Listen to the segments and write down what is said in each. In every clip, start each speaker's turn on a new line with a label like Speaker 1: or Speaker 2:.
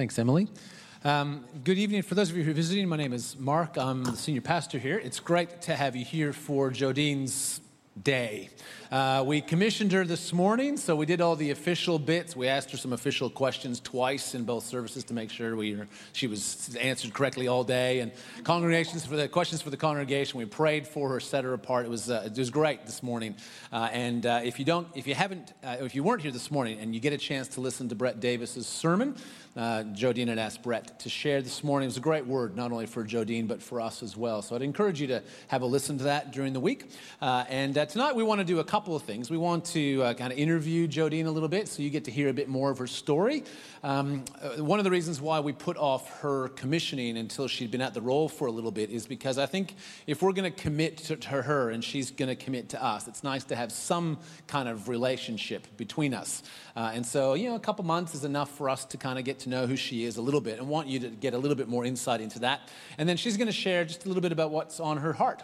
Speaker 1: Thanks, Emily. Um, good evening. For those of you who are visiting, my name is Marc. I'm the senior pastor here. It's great to have you here for Jodene's day. Uh, we commissioned her this morning, so we did all the official bits. We asked her some official questions twice in both services to make sure we, she was answered correctly all day. And congregations for the questions for the congregation, we prayed for her, set her apart. It was, uh, it was great this morning. Uh, and uh, if you don't, if you haven't, uh, if you weren't here this morning and you get a chance to listen to Brett Davis's sermon, uh, Jodene had asked Brett to share this morning. It was a great word, not only for Jodene, but for us as well. So I'd encourage you to have a listen to that during the week. And tonight we want to do a couple of things. We want to uh, kind of interview Jodene a little bit so you get to hear a bit more of her story. Um, uh, one of the reasons why we put off her commissioning until she'd been at the role for a little bit is because I think if we're going to commit to her and she's going to commit to us, it's nice to have some kind of relationship between us. Uh, and so, you know, a couple months is enough for us to kind of get to know who she is a little bit and want you to get a little bit more insight into that. And then she's going to share just a little bit about what's on her heart.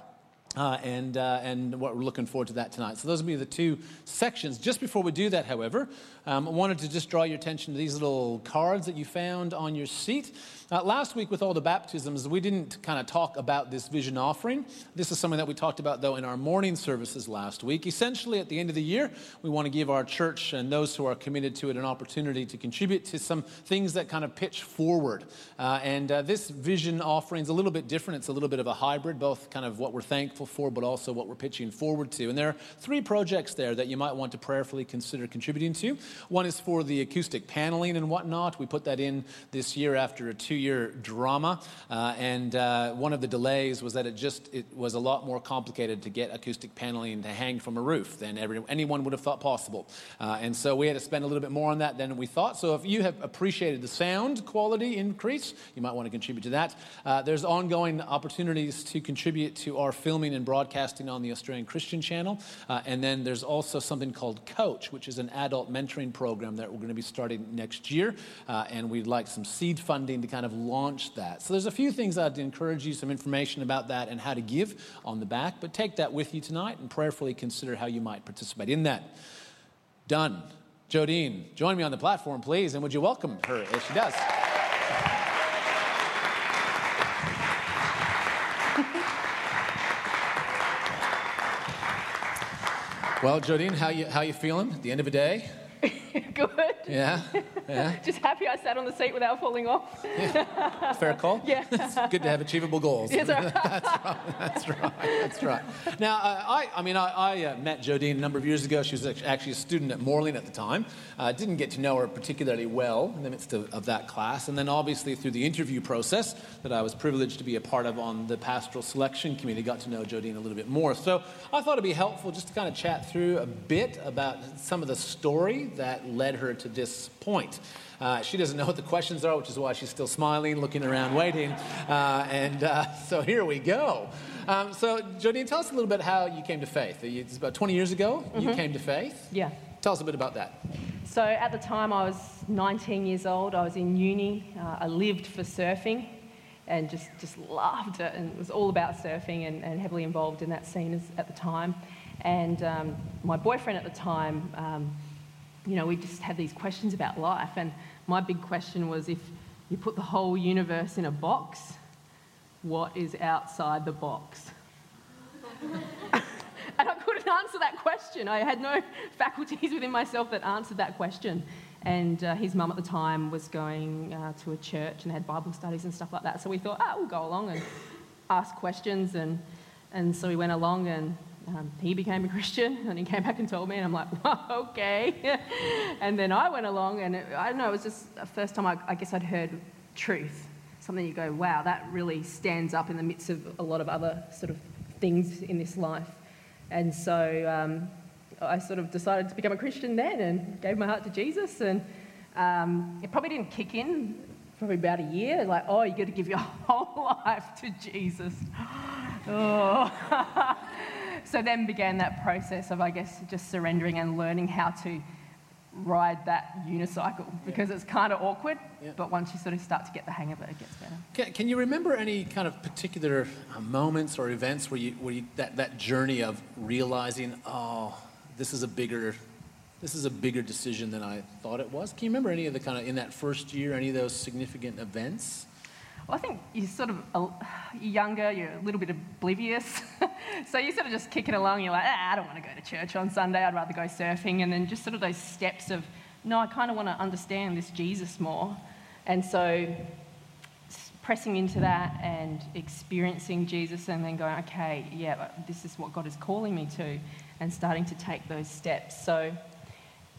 Speaker 1: Uh, and, uh, and what we're looking forward to that tonight. So, those will be the two sections. Just before we do that, however, um, I wanted to just draw your attention to these little cards that you found on your seat. Uh, last week, with all the baptisms, we didn't kind of talk about this vision offering. This is something that we talked about, though, in our morning services last week. Essentially, at the end of the year, we want to give our church and those who are committed to it an opportunity to contribute to some things that kind of pitch forward. Uh, and uh, this vision offering is a little bit different. It's a little bit of a hybrid, both kind of what we're thankful for, but also what we're pitching forward to. And there are three projects there that you might want to prayerfully consider contributing to. One is for the acoustic paneling and whatnot. We put that in this year after a two two-year drama, uh, and uh, one of the delays was that it just it was a lot more complicated to get acoustic paneling to hang from a roof than every, anyone would have thought possible. Uh, and so we had to spend a little bit more on that than we thought. So if you have appreciated the sound quality increase, you might want to contribute to that. Uh, there's ongoing opportunities to contribute to our filming and broadcasting on the Australian Christian Channel, uh, and then there's also something called Coach, which is an adult mentoring program that we're going to be starting next year, and we'd like some seed funding to kind of launch that. So there's a few things I'd encourage you, some information about that and how to give on the back, but take that with you tonight and prayerfully consider how you might participate in that. Done. Jodene, join me on the platform, please, and would you welcome her as she does? well, Jodene, how you how you feeling at the end of the day?
Speaker 2: Good.
Speaker 1: Yeah. Yeah.
Speaker 2: Just happy I sat on the seat without falling off.
Speaker 1: Yeah. Fair call.
Speaker 2: Yeah.
Speaker 1: It's good to have achievable goals.
Speaker 2: Yes, sir.
Speaker 1: that's right. That's right. That's right. Now, uh, I, I mean, I, I uh, met Jodene a number of years ago. She was actually a student at Morling at the time. I uh, didn't get to know her particularly well in the midst of, of, that class. And then, obviously, through the interview process that I was privileged to be a part of on the pastoral selection committee, got to know Jodene a little bit more. So I thought it'd be helpful just to kind of chat through a bit about some of the story that led her to this point. Uh, she doesn't know what the questions are, which is why she's still smiling, looking around, waiting. Uh, and uh, so here we go. Um, so, Jodene, tell us a little bit how you came to faith. It's about 20 years ago mm-hmm. you came to faith.
Speaker 2: Yeah.
Speaker 1: Tell us a bit about that.
Speaker 2: So, at the time I was 19 years old, I was in uni. Uh, I lived for surfing and just, just loved it and it was all about surfing and, and heavily involved in that scene as, at the time. And um, my boyfriend at the time, um, you know, we just had these questions about life. And my big question was if you put the whole universe in a box, what is outside the box? and I couldn't answer that question. I had no faculties within myself that answered that question. And uh, his mum at the time was going uh, to a church and had Bible studies and stuff like that. So we thought, ah, we'll go along and ask questions. And, and so we went along and um, he became a Christian and he came back and told me, and I'm like, well, okay. and then I went along, and it, I don't know, it was just the first time I, I, guess I'd heard truth. Something you go, wow, that really stands up in the midst of a lot of other sort of things in this life. And so um, I sort of decided to become a Christian then and gave my heart to Jesus. And um, it probably didn't kick in for about a year, like, oh, you got to give your whole life to Jesus. oh. So then began that process of, I guess, just surrendering and learning how to ride that unicycle because yeah. it's kind of awkward, yeah. but once you sort of start to get the hang of it, it gets better.
Speaker 1: Can, can you remember any kind of particular uh, moments or events where you, where you that, that journey of realizing, oh, this is a bigger this is a bigger decision than I thought it was. Can you remember any of the kind of, in that first year, any of those significant events?
Speaker 2: Well, I think you're sort of a, younger, you're a little bit oblivious. so you sort of just kicking along, you're like, ah, I don't want to go to church on Sunday, I'd rather go surfing. And then just sort of those steps of, no, I kind of want to understand this Jesus more. And so pressing into that and experiencing Jesus and then going, okay, yeah, this is what God is calling me to, and starting to take those steps. So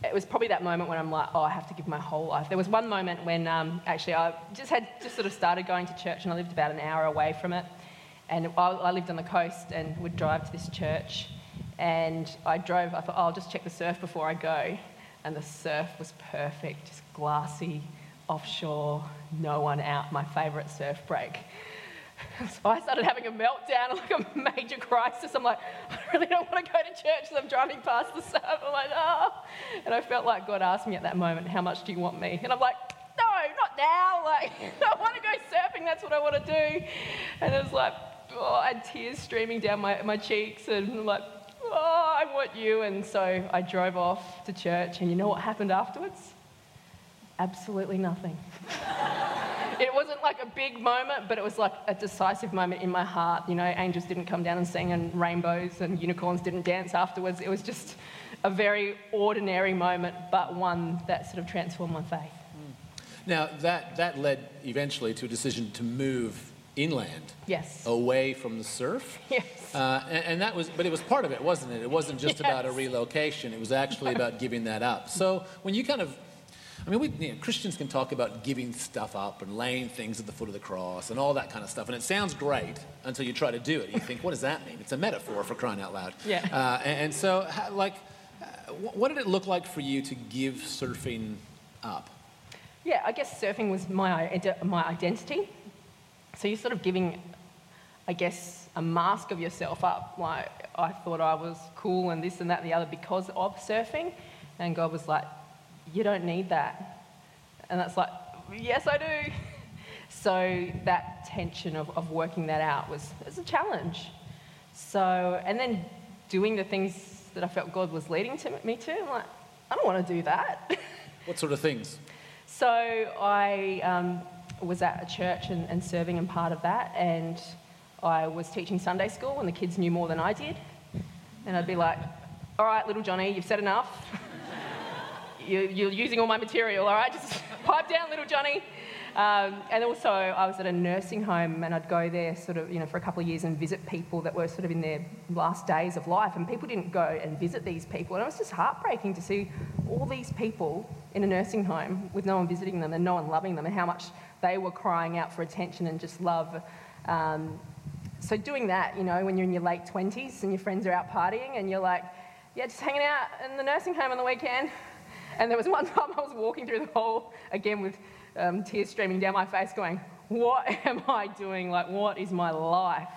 Speaker 2: it was probably that moment when I'm like, oh, I have to give my whole life. There was one moment when um, actually I just had just sort of started going to church and I lived about an hour away from it. And I, I lived on the coast and would drive to this church. And I drove, I thought, oh, I'll just check the surf before I go. And the surf was perfect, just glassy, offshore, no one out, my favourite surf break. So I started having a meltdown, like a major crisis. I'm like, I really don't want to go to church. So I'm driving past the surf. I'm like, oh. And I felt like God asked me at that moment, How much do you want me? And I'm like, No, not now. Like, I want to go surfing. That's what I want to do. And it was like, oh, I had tears streaming down my, my cheeks. And I'm like, Oh, I want you. And so I drove off to church. And you know what happened afterwards? Absolutely nothing. It wasn't like a big moment, but it was like a decisive moment in my heart. You know, angels didn't come down and sing, and rainbows and unicorns didn't dance afterwards. It was just a very ordinary moment, but one that sort of transformed my faith.
Speaker 1: Now, that, that led eventually to a decision to move inland.
Speaker 2: Yes.
Speaker 1: Away from the surf.
Speaker 2: Yes.
Speaker 1: Uh, and, and, that was, but it was part of it, wasn't it? It wasn't just yes. about a relocation. It was actually about giving that up. So when you kind of I mean, we, you know, Christians can talk about giving stuff up and laying things at the foot of the cross and all that kind of stuff, and it sounds great until you try to do it. You think, what does that mean? It's a metaphor for crying out loud.
Speaker 2: Yeah.
Speaker 1: Uh, and, and, so, like, uh, what did it look like for you to give surfing up?
Speaker 2: Yeah, I guess surfing was my my identity. So you're sort of giving, I guess, a mask of yourself up. Like I thought I was cool and this and that and the other because of surfing, and God was like, you don't need that. And that's like, yes, I do. So that tension of, of working that out was, was a challenge. So, and then doing the things that I felt God was leading to me to, I'm like, I don't want to do that.
Speaker 1: What sort of things?
Speaker 2: So I um, was at a church and, and serving and part of that, and I was teaching Sunday school, and the kids knew more than I did. And I'd be like, all right, little Johnny, you've said enough you're, using all my material, all right? Just pipe down, little Johnny. Um, and also, I was at a nursing home, and I'd go there sort of, you know, for a couple of years and visit people that were sort of in their last days of life. And people didn't go and visit these people, and it was just heartbreaking to see all these people in a nursing home with no one visiting them and no one loving them, and how much they were crying out for attention and just love. Um, so doing that, you know, when you're in your late 20s and your friends are out partying, and you're like, yeah, just hanging out in the nursing home on the weekend. And there was one time I was walking through the hall, again with um, tears streaming down my face, going, What am I doing? Like, what is my life?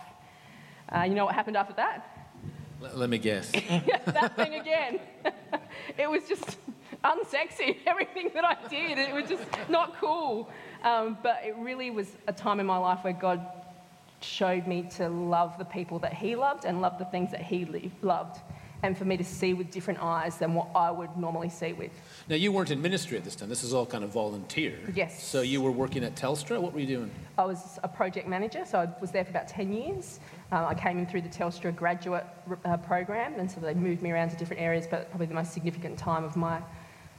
Speaker 2: Uh, you know what happened after that?
Speaker 1: L- let me guess.
Speaker 2: that thing again. it was just unsexy, everything that I did. It was just not cool. Um, but it really was a time in my life where God showed me to love the people that He loved and love the things that He loved and for me to see with different eyes than what I would normally see with.
Speaker 1: Now, you weren't in ministry at this time. This is all kind of volunteer.
Speaker 2: Yes.
Speaker 1: So you were working at Telstra. What were you doing?
Speaker 2: I was a project manager, so I was there for about 10 years. Uh, I came in through the Telstra graduate uh, program, and so they moved me around to different areas, but probably the most significant time of my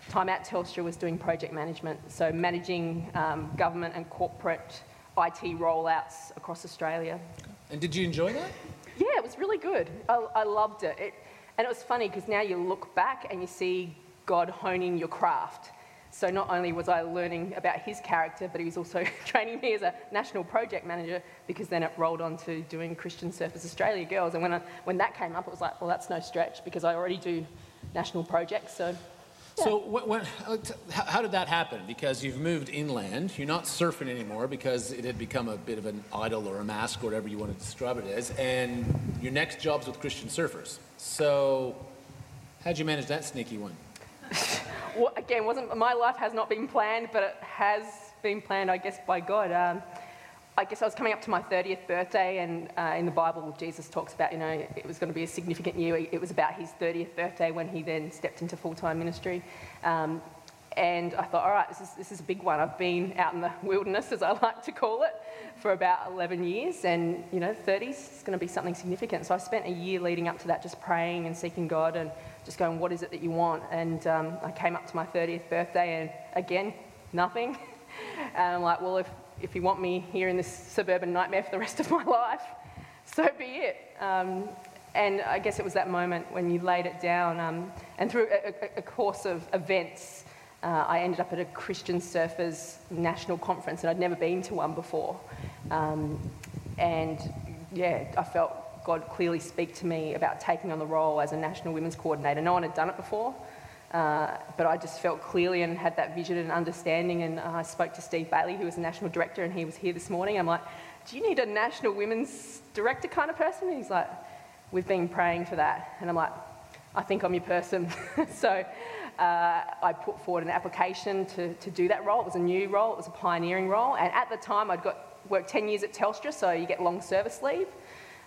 Speaker 2: time at Telstra was doing project management, so managing um, government and corporate IT rollouts across Australia.
Speaker 1: And did you enjoy that?
Speaker 2: Yeah, it was really good. I, I loved it. it and it was funny because now you look back and you see God honing your craft. So not only was I learning about his character, but he was also training me as a national project manager because then it rolled on to doing Christian Surfers Australia Girls. And when, I, when that came up, it was like, well, that's no stretch because I already do national projects. So
Speaker 1: yeah. So, when, uh, how did that happen? Because you've moved inland, you're not surfing anymore because it had become a bit of an idol or a mask or whatever you want to describe it as, and your next job's with Christian surfers. So, how'd you manage that sneaky one?
Speaker 2: well, again, wasn't my life has not been planned, but it has been planned, I guess, by God. Um, I guess I was coming up to my 30th birthday, and uh, in the Bible, Jesus talks about, you know, it was going to be a significant year. It was about his 30th birthday when he then stepped into full time ministry. Um, and I thought, all right, this is, this is a big one. I've been out in the wilderness, as I like to call it, for about 11 years, and, you know, 30s is going to be something significant. So I spent a year leading up to that just praying and seeking God and just going, what is it that you want? And um, I came up to my 30th birthday, and again, nothing. And I'm like, well, if, if you want me here in this suburban nightmare for the rest of my life, so be it. Um, and I guess it was that moment when you laid it down. Um, and through a, a, course of events, uh, I ended up at a Christian Surfers National Conference, and I'd never been to one before. Um, and yeah, I felt God clearly speak to me about taking on the role as a National Women's Coordinator. No one had done it before. Uh, but I just felt clearly and had that vision and understanding. And uh, I spoke to Steve Bailey, who was the national director, and he was here this morning. I'm like, do you need a national women's director kind of person? And he's like, we've been praying for that. And I'm like, I think I'm your person. so uh, I put forward an application to, to do that role. It was a new role, it was a pioneering role. And at the time, I'd got worked 10 years at Telstra, so you get long service leave.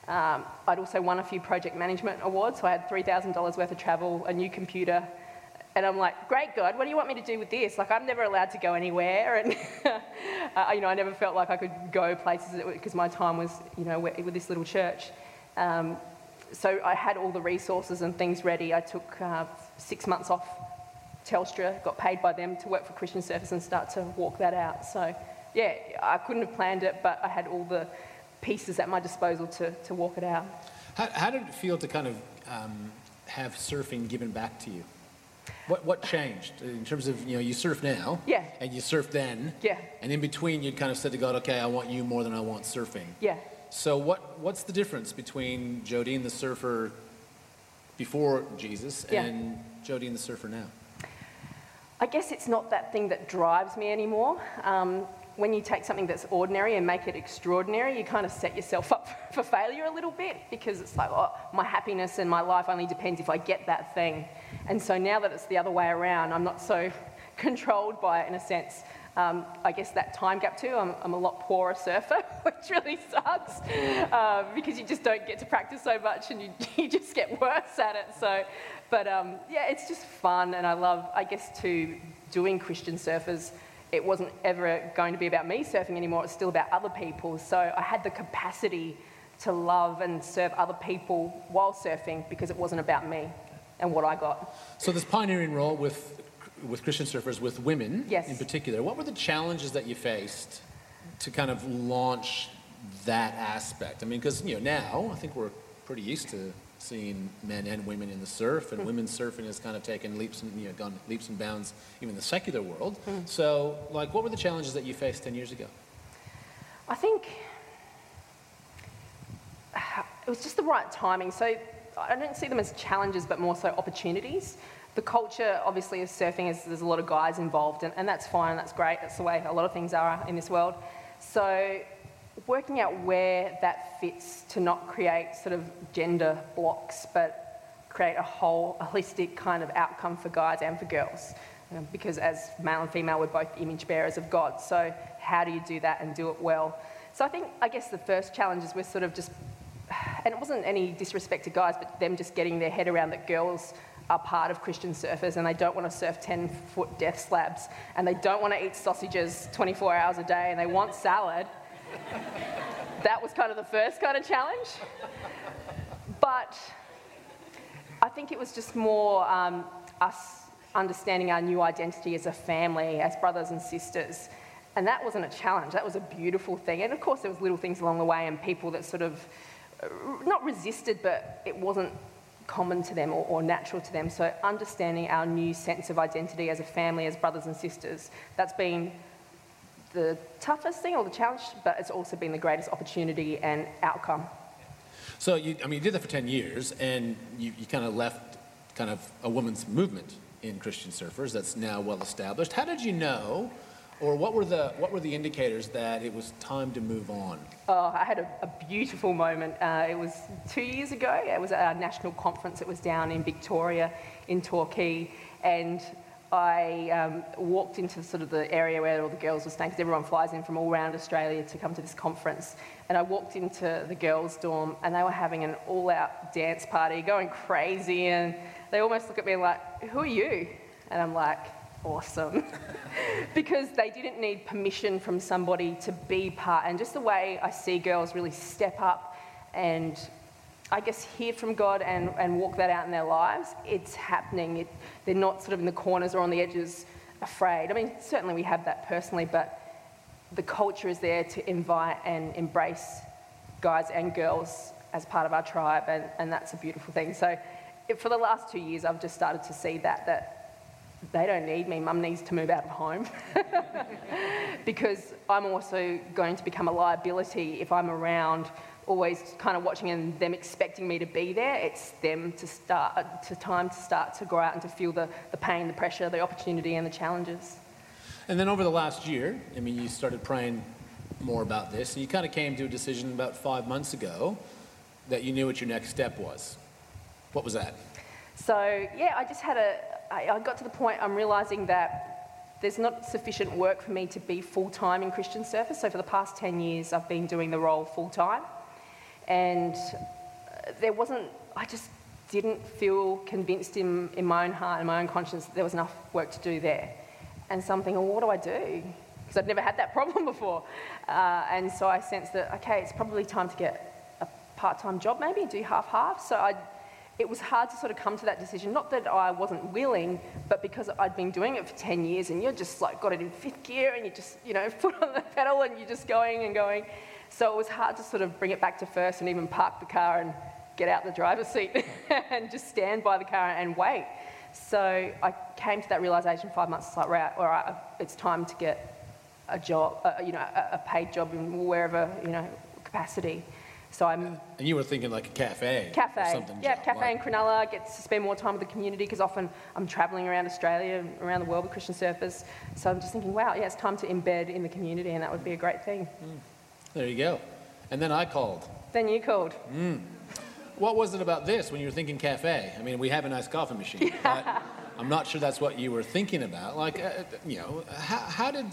Speaker 2: Um, I'd also won a few project management awards, so I had $3,000 worth of travel, a new computer, and I'm like, great God, what do you want me to do with this? Like, I'm never allowed to go anywhere. And, uh, you know, I never felt like I could go places because my time was, you know, with this little church. Um, so I had all the resources and things ready. I took uh, six months off Telstra, got paid by them to work for Christian Surfers and start to walk that out. So, yeah, I couldn't have planned it, but I had all the pieces at my disposal to, to walk it out.
Speaker 1: How, how did it feel to kind of um, have surfing given back to you? What, what changed in terms of, you know, you surf now.
Speaker 2: Yeah.
Speaker 1: And you surf then.
Speaker 2: Yeah.
Speaker 1: And in between, you kind of said to God, okay, I want you more than I want surfing.
Speaker 2: Yeah.
Speaker 1: So what, what's the difference between Jodene the surfer before Jesus yeah. and Jodene the surfer now?
Speaker 2: I guess it's not that thing that drives me anymore. Um, when you take something that's ordinary and make it extraordinary, you kind of set yourself up for failure a little bit because it's like, oh, my happiness and my life only depends if I get that thing. And so now that it's the other way around, I'm not so controlled by it in a sense. Um, I guess that time gap too, I'm, I'm, a lot poorer surfer, which really sucks uh, because you just don't get to practice so much and you, you just get worse at it. So, but um, yeah, it's just fun and I love, I guess, to doing Christian surfers it wasn't ever going to be about me surfing anymore, It's still about other people. So I had the capacity to love and serve other people while surfing because it wasn't about me and what I got.
Speaker 1: So this pioneering role with with Christian surfers, with women
Speaker 2: yes.
Speaker 1: in particular, what were the challenges that you faced to kind of launch that aspect? I mean, because you know now I think we're pretty used to seeing men and women in the surf, and mm. women's surfing has kind of taken leaps and you know gone leaps and bounds even in the secular world. Mm. So, like, what were the challenges that you faced ten years ago?
Speaker 2: I think it was just the right timing. So I don't see them as challenges, but more so opportunities. The culture, obviously, of surfing is there's a lot of guys involved, and, and that's fine, that's great. That's the way a lot of things are in this world. So working out where that fits to not create sort of gender blocks, but create a whole holistic kind of outcome for guys and for girls. Um, because as male and female, we're both image bearers of God. So how do you do that and do it well? So I think, I guess the first challenge is we're sort of just, and it wasn't any disrespect to guys, but them just getting their head around that girls are part of Christian surfers and they don't want to surf 10 foot death slabs and they don't want to eat sausages 24 hours a day and they want salad that was kind of the first kind of challenge. But I think it was just more um, us understanding our new identity as a family, as brothers and sisters. And that wasn't a challenge, that was a beautiful thing. And of course, there was little things along the way and people that sort of, not resisted, but it wasn't common to them or, or, natural to them. So understanding our new sense of identity as a family, as brothers and sisters, that's been the toughest thing or the challenge, but it's also been the greatest opportunity and outcome.
Speaker 1: So, you, I mean, you did that for 10 years, and you, you kind of left kind of a women's movement in Christian surfers that's now well established. How did you know, or what were the, what were the indicators that it was time to move on?
Speaker 2: Oh, I had a, a beautiful moment. Uh, it was two years ago. It was at our national conference. It was down in Victoria, in Torquay, and I um, walked into sort of the area where all the girls were staying, because everyone flies in from all around Australia to come to this conference. And I walked into the girls' dorm, and they were having an all out dance party, going crazy. And they almost look at me like, Who are you? And I'm like, Awesome. because they didn't need permission from somebody to be part. And just the way I see girls really step up and I guess, hear from God and, and walk that out in their lives, it's happening. It, they're not sort of in the corners or on the edges afraid. I mean, certainly we have that personally, but the culture is there to invite and embrace guys and girls as part of our tribe, and, and that's a beautiful thing. So, it, for the last two years, I've just started to see that, that they don't need me. Mum needs to move out of home. because I'm also going to become a liability if I'm around always kind of watching and them expecting me to be there. It's them to start, to time to start to go out and to feel the, the pain, the pressure, the opportunity, and the challenges.
Speaker 1: And then over the last year, I mean, you started praying more about this, and you kind of came to a decision about five months ago that you knew what your next step was. What was that?
Speaker 2: So, yeah, I just had a, I, I got to the point I'm realizing that there's not sufficient work for me to be full time in Christian service. So, for the past 10 years, I've been doing the role full time. And there wasn't, I just didn't feel convinced in, in my own heart and my own conscience that there was enough work to do there. And so I'm thinking, well, what do I do? Because I'd never had that problem before. Uh, and so I sensed that, okay, it's probably time to get a part time job, maybe, do half half. So I, it was hard to sort of come to that decision. Not that I wasn't willing, but because I'd been doing it for 10 years and you're just like got it in fifth gear and you just, you know, foot on the pedal and you're just going and going. So it was hard to sort of bring it back to first and even park the car and get out the driver's seat and just stand by the car and wait. So I came to that realization five months it's like, right, all right, it's time to get a job, uh, you know, a, a, paid job in wherever, you know, capacity. So I'm.
Speaker 1: And you were thinking like a cafe.
Speaker 2: Cafe. Something. Yeah, cafe like. in Cronulla. Get to spend more time with the community because often I'm travelling around Australia and around the world with Christian Surfers. So I'm just thinking, wow, yeah, it's time to embed in the community, and that would be a great thing. Mm.
Speaker 1: There you go. And then I called.
Speaker 2: Then you called.
Speaker 1: Mm. What was it about this when you were thinking cafe? I mean, we have a nice coffee machine, but I'm not sure that's what you were thinking about. Like, uh, you know, how, how did,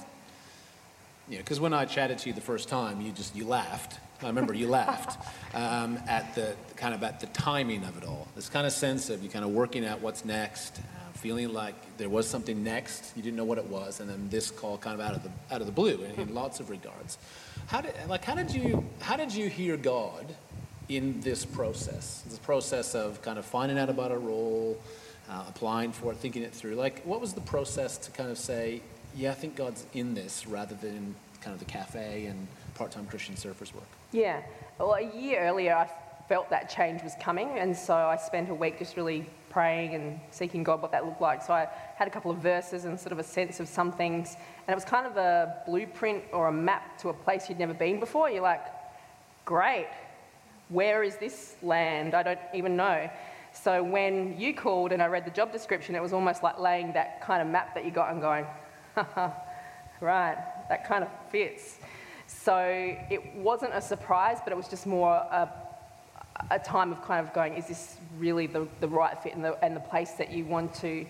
Speaker 1: you know, because when I chatted to you the first time, you just, you laughed. I remember you laughed um, at the kind of at the timing of it all. This kind of sense of you kind of working out what's next, uh, feeling like there was something next. You didn't know what it was, and then this call kind of out of the out of the blue in, in lots of regards. How did, like, how did you, how did you hear God in this process? This process of kind of finding out about a role, uh, applying for it, thinking it through. Like, what was the process to kind of say, yeah, I think God's in this, rather than kind of the cafe and part-time Christian surfers work?
Speaker 2: Yeah. Well, a year earlier, I felt that change was coming, and so I spent a week just really praying and seeking God what that looked like. So I had a couple of verses and sort of a sense of some things, and it was kind of a blueprint or a map to a place you'd never been before. You're like, great, where is this land? I don't even know. So when you called and I read the job description, it was almost like laying that kind of map that you got and going, right, that kind of fits. So it wasn't a surprise, but it was just more a, a time of kind of going, is this really the, the right fit and the, and the place that you want to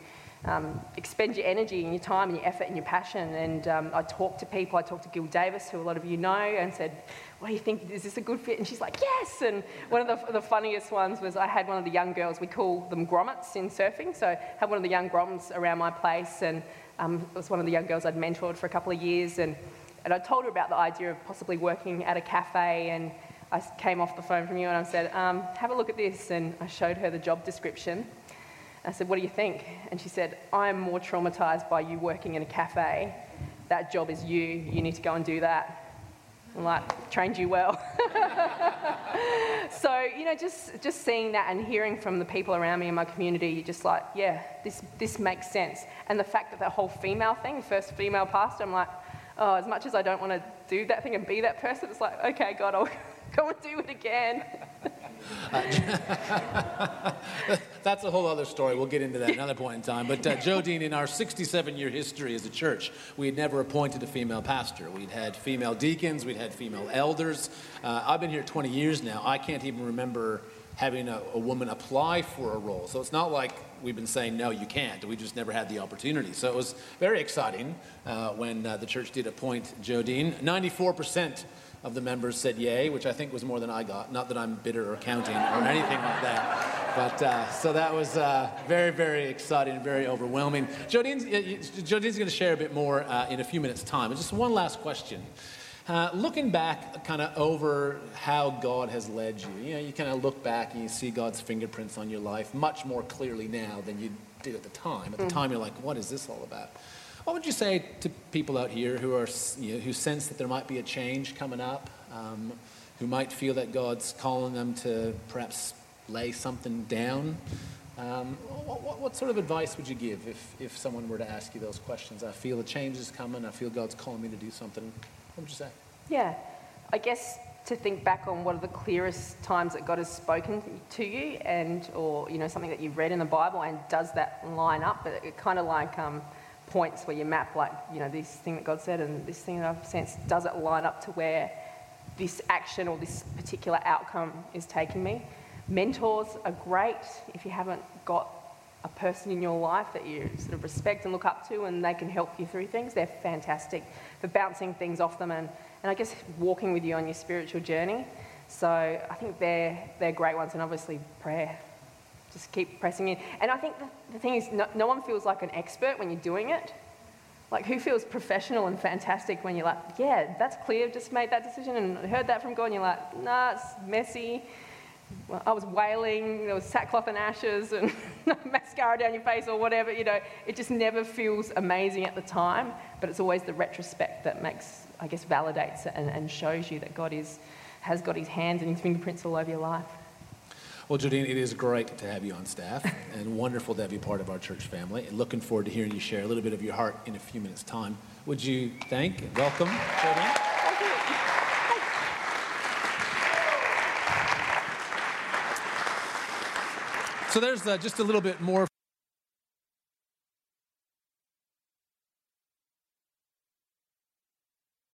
Speaker 2: um, expend your energy and your time and your effort and your passion. And um, I talked to people. I talked to Gil Davis, who a lot of you know, and said, "What do you think? Is this a good fit?" And she's like, "Yes." And one of the, the funniest ones was I had one of the young girls. We call them grommets in surfing. So I had one of the young groms around my place, and um, it was one of the young girls I'd mentored for a couple of years. And and I told her about the idea of possibly working at a cafe and. I came off the phone from you and I said, um, have a look at this. And I showed her the job description. I said, What do you think? And she said, I'm more traumatized by you working in a cafe. That job is you. You need to go and do that. Like, trained you well. so, you know, just, just seeing that and hearing from the people around me in my community, you're just like, yeah, this, this makes sense. And the fact that that whole female thing, first female pastor, I'm like, oh, as much as I don't want to do that thing and be that person, it's like, okay, God, I'll go and do it again.
Speaker 1: That's a whole other story. We'll get into that another point in time. But uh, Jodene, in our 67 year history as a church, we had never appointed a female pastor. We'd had female deacons, we'd had female elders. Uh, I've been here 20 years now. I can't even remember having a, a, woman apply for a role. So it's not like we've been saying, no, you can't. We just never had the opportunity. So it was very exciting uh, when uh, the church did appoint Jodene. 94% of the members said yay, which I think was more than I got. Not that I'm bitter or counting or anything like that. But uh, so that was uh, very, very exciting and very overwhelming. Jodene's, Jodene's going to share a bit more uh, in a few minutes' time. But just one last question. Uh, looking back kind of over how God has led you, you know, you kind of look back and you see God's fingerprints on your life much more clearly now than you did at the time. At the mm. time, you're like, what is this all about? What would you say to people out here who are you know, who sense that there might be a change coming up, um, who might feel that God's calling them to perhaps lay something down? Um, what, what, what, sort of advice would you give if, if someone were to ask you those questions? I feel a change is coming. I feel God's calling me to do something. What would you say?
Speaker 2: Yeah, I guess to think back on what are the clearest times that God has spoken to you, and or you know something that you've read in the Bible, and does that line up? But it kind of like um, points where you map, like, you know, this thing that God said and this thing that I've sensed, does it line up to where this action or this particular outcome is taking me? Mentors are great if you haven't got a person in your life that you sort of respect and look up to and they can help you through things. They're fantastic for bouncing things off them and, and I guess walking with you on your spiritual journey. So I think they're, they're great ones and obviously prayer just keep pressing in. And I think the, the thing is, no, no, one feels like an expert when you're doing it. Like, who feels professional and fantastic when you're like, yeah, that's clear, just made that decision and heard that from God, and you're like, nah, it's messy. Well, I was wailing, there was sackcloth and ashes and mascara down your face or whatever, you know. It just never feels amazing at the time, but it's always the retrospect that makes, I guess, validates and, and shows you that God is, has got his hands and his fingerprints all over your life.
Speaker 1: Well, Jodene, it is great to have you on staff and wonderful to have you part of our church family. And looking forward to hearing you share a little bit of your heart in a few minutes' time. Would you thank and welcome Jodene? So there's uh, just a little bit more